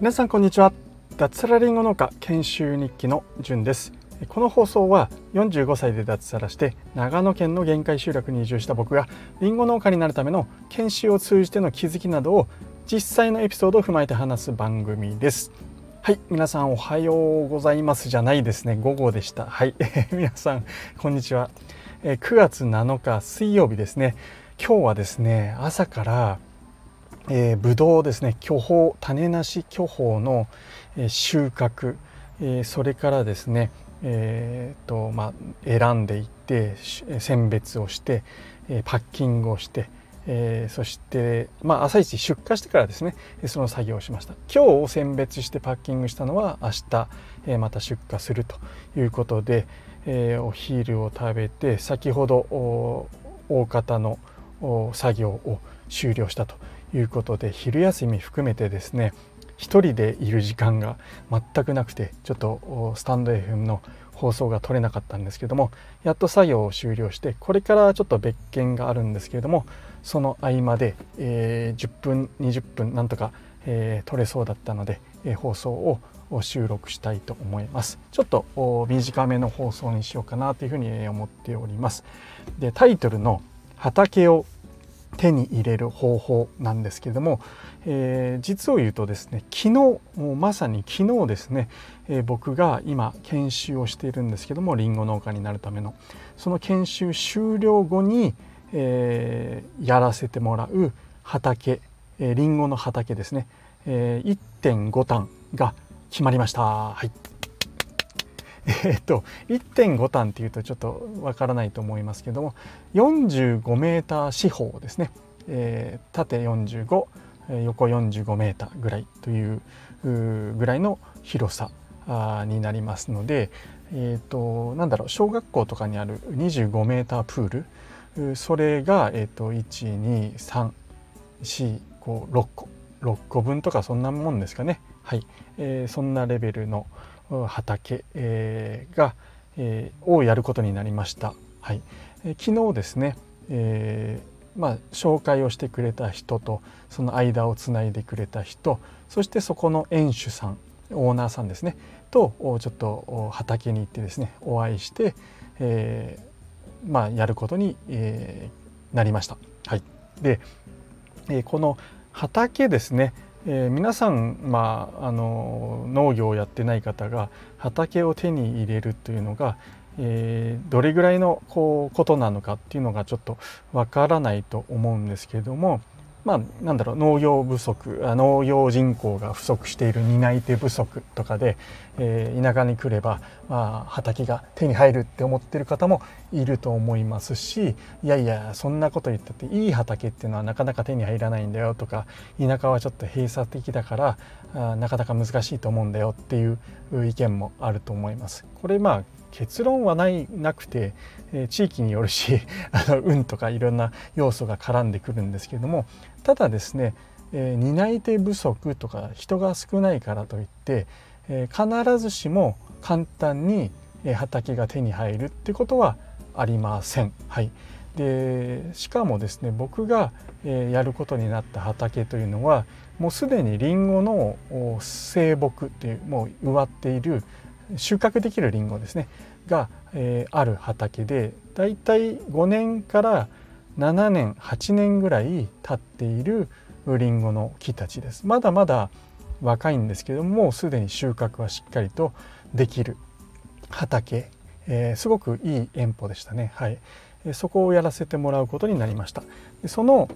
皆さんこんにちは。脱サラリンゴ農家研修日記のじゅんです。この放送は45歳で脱サラして長野県の限界集落に移住した僕がリンゴ農家になるための研修を通じての気づきなどを実際のエピソードを踏まえて話す番組です。はい皆さんおはようございます。じゃないですね。午後でした。はい。皆さんこんにちは。9月7日水曜日ですね。今日はですね朝からえー、ブドウですね巨峰種なし巨峰の、えー、収穫、えー、それからですね、えーとまあ、選んでいって選別をして、えー、パッキングをして、えー、そして、まあ、朝一出荷してからですねその作業をしました。今日選別してパッキングしたのは明日、えー、また出荷するということで、えー、お昼を食べて先ほど大方の作業を終了したということで昼休み含めてですね一人でいる時間が全くなくてちょっとスタンド FM の放送が取れなかったんですけどもやっと作業を終了してこれからちょっと別件があるんですけれどもその合間で、えー、10分20分なんとか、えー、取れそうだったので、えー、放送を収録したいと思います。ちょっと短めの放送にしようかなというふうに思っております。でタイトルの「畑を手に入れる方法なんですけれども、えー、実を言うとですね昨日まさに昨日ですね、えー、僕が今研修をしているんですけどもりんご農家になるための。その研修終了後に、えー、やらせてもらう畑りんごの畑ですね、え、1.5単が決まりました。はい。えっと1.5単っていうとちょっとわからないと思いますけども45メーター四方ですね、えー、縦45横45メーターぐらいというぐらいの広さになりますので、えーと、なんだろう小学校とかにある25メータープールそれが、えーと、12345 6個6個分とかそんなもんですかね。はい、えー、そんなレベルの畑、えー、が、えー、をやることになりました。はい、えー、昨日ですね、えー、まあ、紹介をしてくれた人とその間をつないでくれた人そしてそこの園主さんオーナーさんですねとちょっと畑に行ってですねお会いして、えー、まあ、やることに、え、なりました。はい、で、えー、この畑ですねえー、皆さん、まあ、あの農業をやってない方が畑を手に入れるというのが、えー、どれぐらいのこうことなのかっていうのがちょっとわからないと思うんですけれども、まあ、なんだろう農業不足農業人口が不足している担い手不足とかで、えー、田舎に来れば、まあ、畑が手に入るって思ってる方もいると思いますしいやいやそんなこと言ったっていい畑っていうのはなかなか手に入らないんだよとか田舎はちょっと閉鎖的だからあなかなか難しいと思うんだよっていう意見もあると思います。これまあ結論はないなくて、えー、地域によるし あの運とかいろんな要素が絡んでくるんですけれどもただですね、えー、担い手不足とか人が少ないからといって、えー、必ずしも簡単に畑が手に入るってことはありません。はい、でしかもですね僕が、えやることになった畑というのはもうすでにりんごの生木っていうもう植わっている収穫できるりんごですねが、えー、ある畑でだいたい5年から7年8年ぐらい経っているりんごの木たちです。まだまだ若いんですけどもうすでに収穫はしっかりとできる畑、えー、すごくいい園舗でしたね。はい。そこをやらせてもらうことになりました。その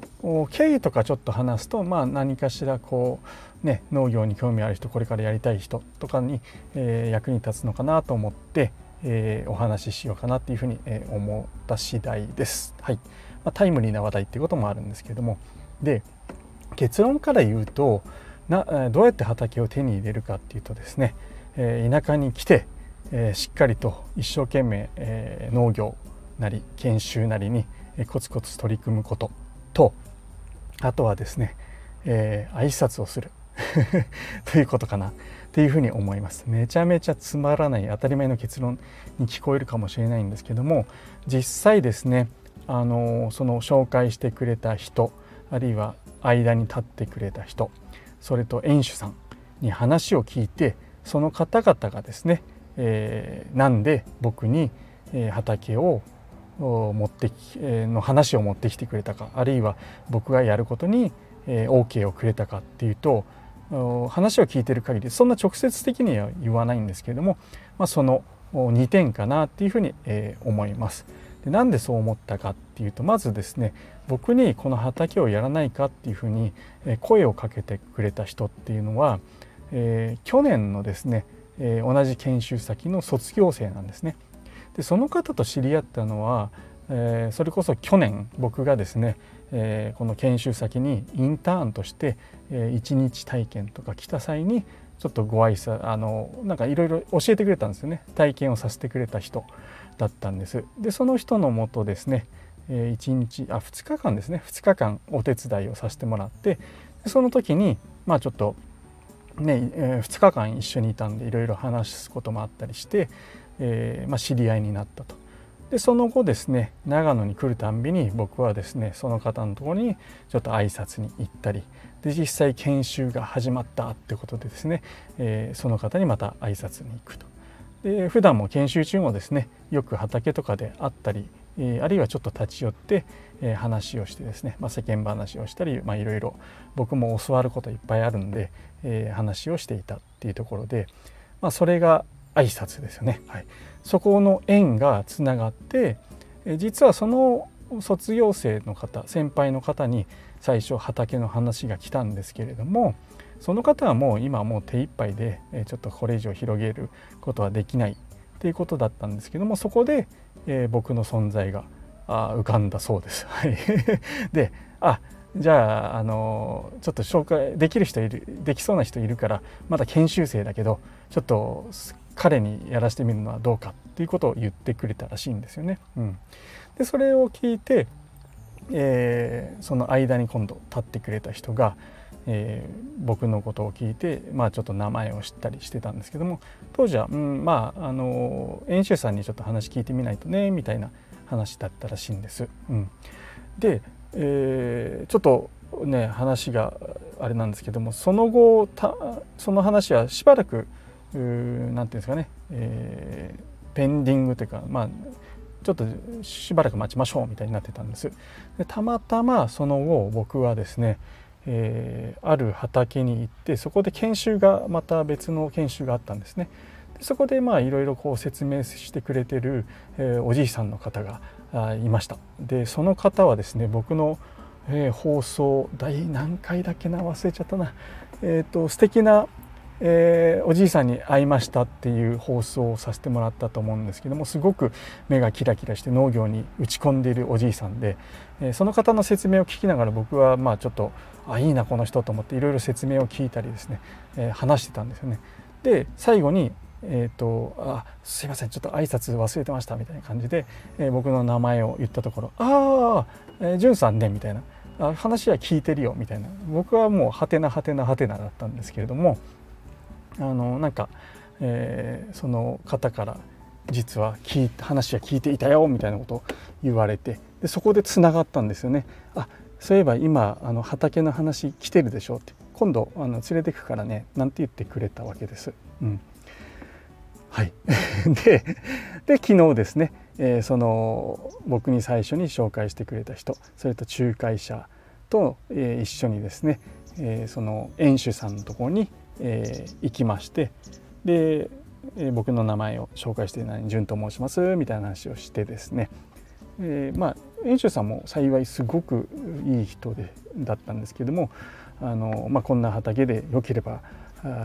経緯とかちょっと話すとまあ何かしらこうね農業に興味ある人これからやりたい人とかに、えー、役に立つのかなと思って、えー、お話ししようかなっていうふうに、思った次第です。はい。まあ、タイムリーな話題っていうこともあるんですけれども。で結論から言うとなどうやって畑を手に入れるかっていうとですね、え田舎に来て、えしっかりと一生懸命、え農業なり研修なりにコツコツ取り組むこと。とあとはですね、えー、挨拶をする。ということかな。っていうふうに思います。めちゃめちゃつまらない当たり前の結論に聞こえるかもしれないんですけども実際ですねあのその紹介してくれた人あるいは間に立ってくれた人それと園主さんに話を聞いてその方々がですね、えー、なんで僕に畑を持ってきの話を持ってきてくれたかあるいは僕がやることに OK をくれたかっていうと話を聞いてる限りそんな直接的には言わないんですけれども、まあ、その2点かなっていうふうに思います。でなんでそう思ったかっていうとまずですね僕にこの畑をやらないかっていうふうに声をかけてくれた人っていうのは、えー、去年のですね、えー、同じ研修先の卒業生なんですね。でその方と知り合ったのは、えー、それこそ去年僕がですね、え、この研修先にインターンとして、え、1日体験とか来た際にちょっとご挨拶あのなんかいろいろ教えてくれたんですよね体験をさせてくれた人だったんです。でその人のもとですね、1日あ2日間ですね2日間お手伝いをさせてもらってその時にまあちょっとね、え、2日間一緒にいたんでいろいろ話すこともあったりしてえー、まあ、知り合いになったと。でその後ですね長野に来るたんびに僕はですねその方のところにちょっと挨拶に行ったりで実際研修が始まったってことでですね、えー、その方にまた挨拶に行くと。で普段も研修中もですねよく畑とかで会ったり、え、あるいはちょっと立ち寄って、え、話をしてですね、まあ、世間話をしたり、いろいろ僕も教わることいっぱいあるんで、え話をしていたっていうところで、まあ、それが挨拶ですよね、はい、そこの縁がつながって実はその卒業生の方先輩の方に最初畑の話が来たんですけれどもその方はもう今もう手一杯でちょっとこれ以上広げることはできないっていうことだったんですけどもそこで、え、僕の存在があ浮かんだそうです。はい、であじゃああのちょっと紹介できる人いるできそうな人いるからまだ研修生だけどちょっと彼にやらせてみるのはどうかっていうことを言ってくれたらしいんですよね。うん、でそれを聞いて、えー、その間に今度立ってくれた人が、えー、僕のことを聞いて、まあ、ちょっと名前を知ったりしてたんですけども当時は、うん、まああの演習さんにちょっと話聞いてみないとねみたいな話だったらしいんです。うん、で、えー、ちょっとね話があれなんですけどもその後その話はしばらく何て言うんですかね、えー、ペンディングというかまあちょっとしばらく待ちましょうみたいになってたんですでたまたまその後僕はですね、えー、ある畑に行ってそこで研修がまた別の研修があったんですね。でそこでまあいろいろこう説明してくれてる、えー、おじいさんの方があいました。でその方はですね僕の、えー、放送第何回だっけな忘れちゃったな。えっ、ー、と素敵なえー、おじいさんに会いましたっていう放送をさせてもらったと思うんですけどもすごく目がキラキラして農業に打ち込んでいるおじいさんで、えー、その方の説明を聞きながら僕はまあちょっとあいいなこの人と思っていろいろ説明を聞いたりですね、えー、話してたんですよね。で最後にえーと、あすいませんちょっと挨拶忘れてましたみたいな感じで、えー、僕の名前を言ったところ「ああ、えー、じゅんさんね」みたいなあ話は聞いてるよみたいな僕はもうはてなはてなはてなだったんですけれどもあのなんか、えー、その方から実は聞い話は聞いていたよみたいなことを言われてでそこでつながったんですよね。あそういえば今あの畑の話来てるでしょって。今度あの連れてくからねなんて言ってくれたわけです。うん、はい。でで昨日ですね、えー、その僕に最初に紹介してくれた人それと仲介者と、えー、一緒にですね、えー、その園主さんのところにえー、行きましてで、えー、僕の名前を紹介して何潤と申しますみたいな話をしてですね、えー、まあ園主さんも幸いすごくいい人でだったんですけどもあの、まあ、こんな畑でよければ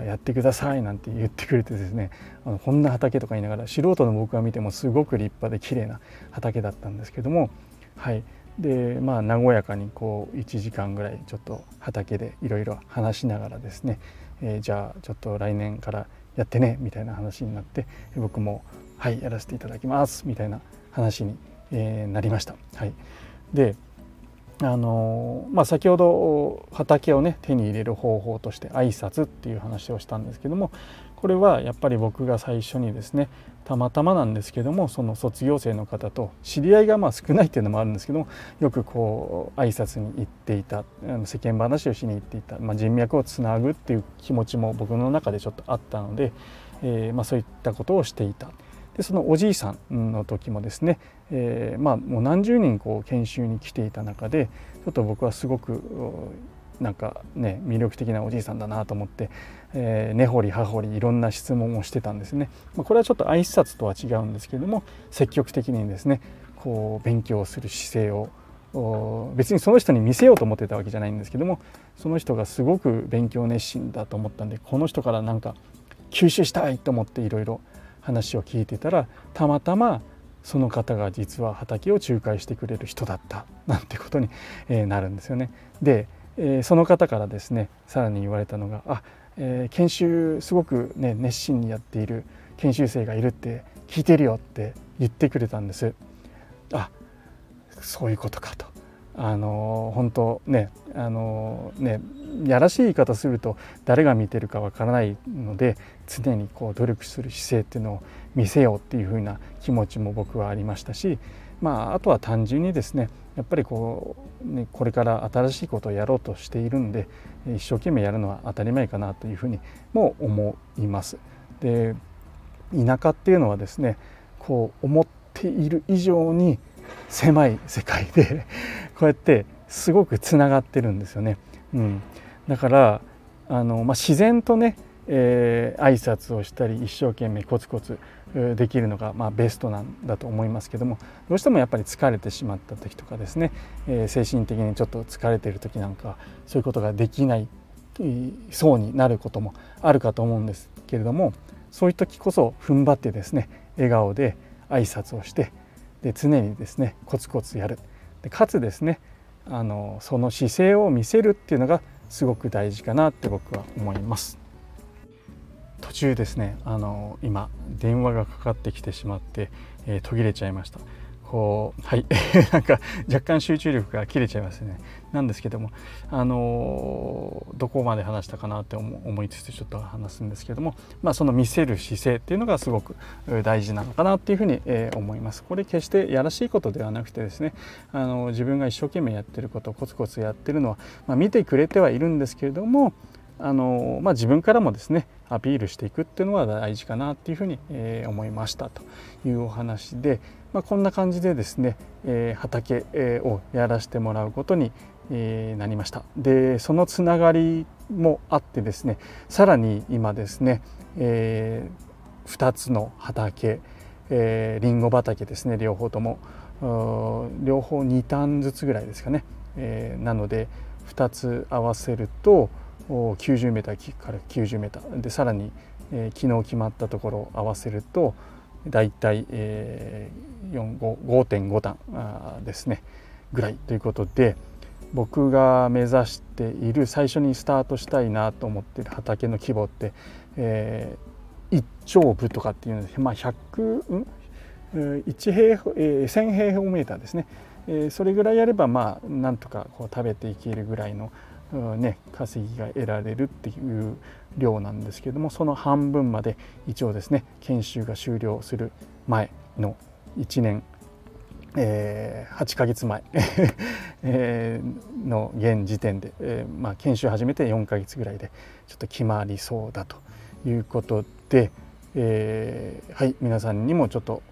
やってくださいなんて言ってくれてですねあのこんな畑とか言いながら素人の僕が見てもすごく立派で綺麗な畑だったんですけどもはいでまあ和やかにこう1時間ぐらいちょっと畑でいろいろ話しながらですねえー、じゃあちょっと来年からやってねみたいな話になって僕も「はいやらせていただきます」みたいな話に、えー、なりました。はい、であのまあ、先ほど畑をね手に入れる方法として挨拶っていう話をしたんですけどもこれはやっぱり僕が最初にですねたまたまなんですけどもその卒業生の方と知り合いがまあ少ないっていうのもあるんですけどもよくこう挨拶に行っていた世間話をしに行っていた、まあ、人脈をつなぐっていう気持ちも僕の中でちょっとあったので、えー、まあ、そういったことをしていた。でそのおじいさんの時もですね、えー、まあもう何十人こう研修に来ていた中でちょっと僕はすごくなんかね魅力的なおじいさんだなと思ってえー、根掘り葉掘りいろんな質問をしてたんですね。まあ、これはちょっと挨拶とは違うんですけれども積極的にですねこう勉強する姿勢を別にその人に見せようと思ってたわけじゃないんですけどもその人がすごく勉強熱心だと思ったんでこの人からなんか吸収したいと思っていろいろ話を聞いてたらたまたまその方が実は畑を仲介してくれる人だったなんてことに なるんですよね。でその方からですねさらに言われたのが「あえ、研修すごくね熱心にやっている研修生がいるって聞いてるよって言ってくれたんですあそういうことかとあの本当ねあのねやらしい言い方すると誰が見てるかわからないので常にこう努力する姿勢っていうのを見せようっていうふうな気持ちも僕はありましたしまああとは単純にですねやっぱりこう、ね、これから新しいことをやろうとしているんで一生懸命やるのは当たり前かなというふうにも思います。で田舎っていうのはですねこう思っている以上に狭い世界で こうやってすごくつながってるんですよね。うん、だからあの、まあ、自然とねえー、挨拶をしたり一生懸命コツコツできるのが、まあ、ベストなんだと思いますけどもどうしてもやっぱり疲れてしまった時とかですね、えー、精神的にちょっと疲れてる時なんかそういうことができないそうになることもあるかと思うんですけれどもそういう時こそ踏ん張ってですね笑顔で挨拶をしてで常にですねコツコツやるでかつですねあのその姿勢を見せるっていうのがすごく大事かなって僕は思います。途中ですねあの今電話がかかってきてしまって、えー、途切れちゃいましたこうはい。なんか若干集中力が切れちゃいますね。なんですけどもあのどこまで話したかなって思いつつちょっと話すんですけどもまあその見せる姿勢っていうのがすごく大事なのかなっていうふうに、えー、思います。これ決してやらしいことではなくてですねあの自分が一生懸命やってることコツコツやってるのは、まあ、見てくれてはいるんですけれどもあの、まあ、自分からもですねアピールしていくっていうのが大事かなっていうふうに、えー、思いましたというお話で、まあ、こんな感じでですね、えー、畑、をやらせてもらうことに、えー、なりました。でそのつながりもあってですねさらに今ですね、えー、2つの畑えー、リンゴ畑ですね両方とも両方2ターンずつぐらいですかね、えー、なので2つ合わせると 90m から 90m でさらに、えー、昨日決まったところを合わせるとだいたい、えー、5.5ターンですねぐらいということで僕が目指している最初にスタートしたいなと思ってる畑の規模って、えー、一丁部とかっていうので、まあ、100ん？1平方、えー、1000平方メーターですね、えー、それぐらいやればまあなんとかこう食べていけるぐらいのね、稼ぎが得られるっていう量なんですけれどもその半分まで一応ですね研修が終了する前の1年、えー、8ヶ月前 えの現時点で、えー、まあ、研修始めて4ヶ月ぐらいでちょっと決まりそうだということで、えー、はい皆さんにもちょっと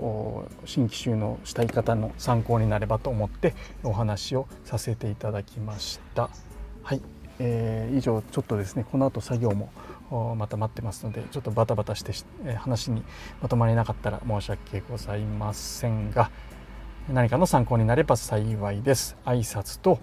新規収納したい方の参考になればと思ってお話をさせていただきました。はい、えー、以上ちょっとですねこの後作業もまた待ってますのでちょっとバタバタして話にまとまりなかったら申し訳ございませんが何かの参考になれば幸いです挨拶と、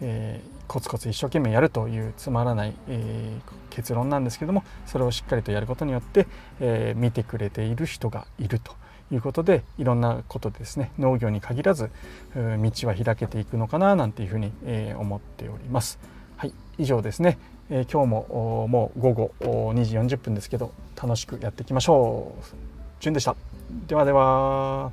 えー、コツコツ一生懸命やるというつまらない、えー、結論なんですけどもそれをしっかりとやることによって、えー、見てくれている人がいるということでいろんなことですね農業に限らず道は開けていくのかななんていうふうに、え思っております。はい以上ですね、えー、今日ももう午後2時40分ですけど楽しくやっていきましょう。じゅんでした。ではでは。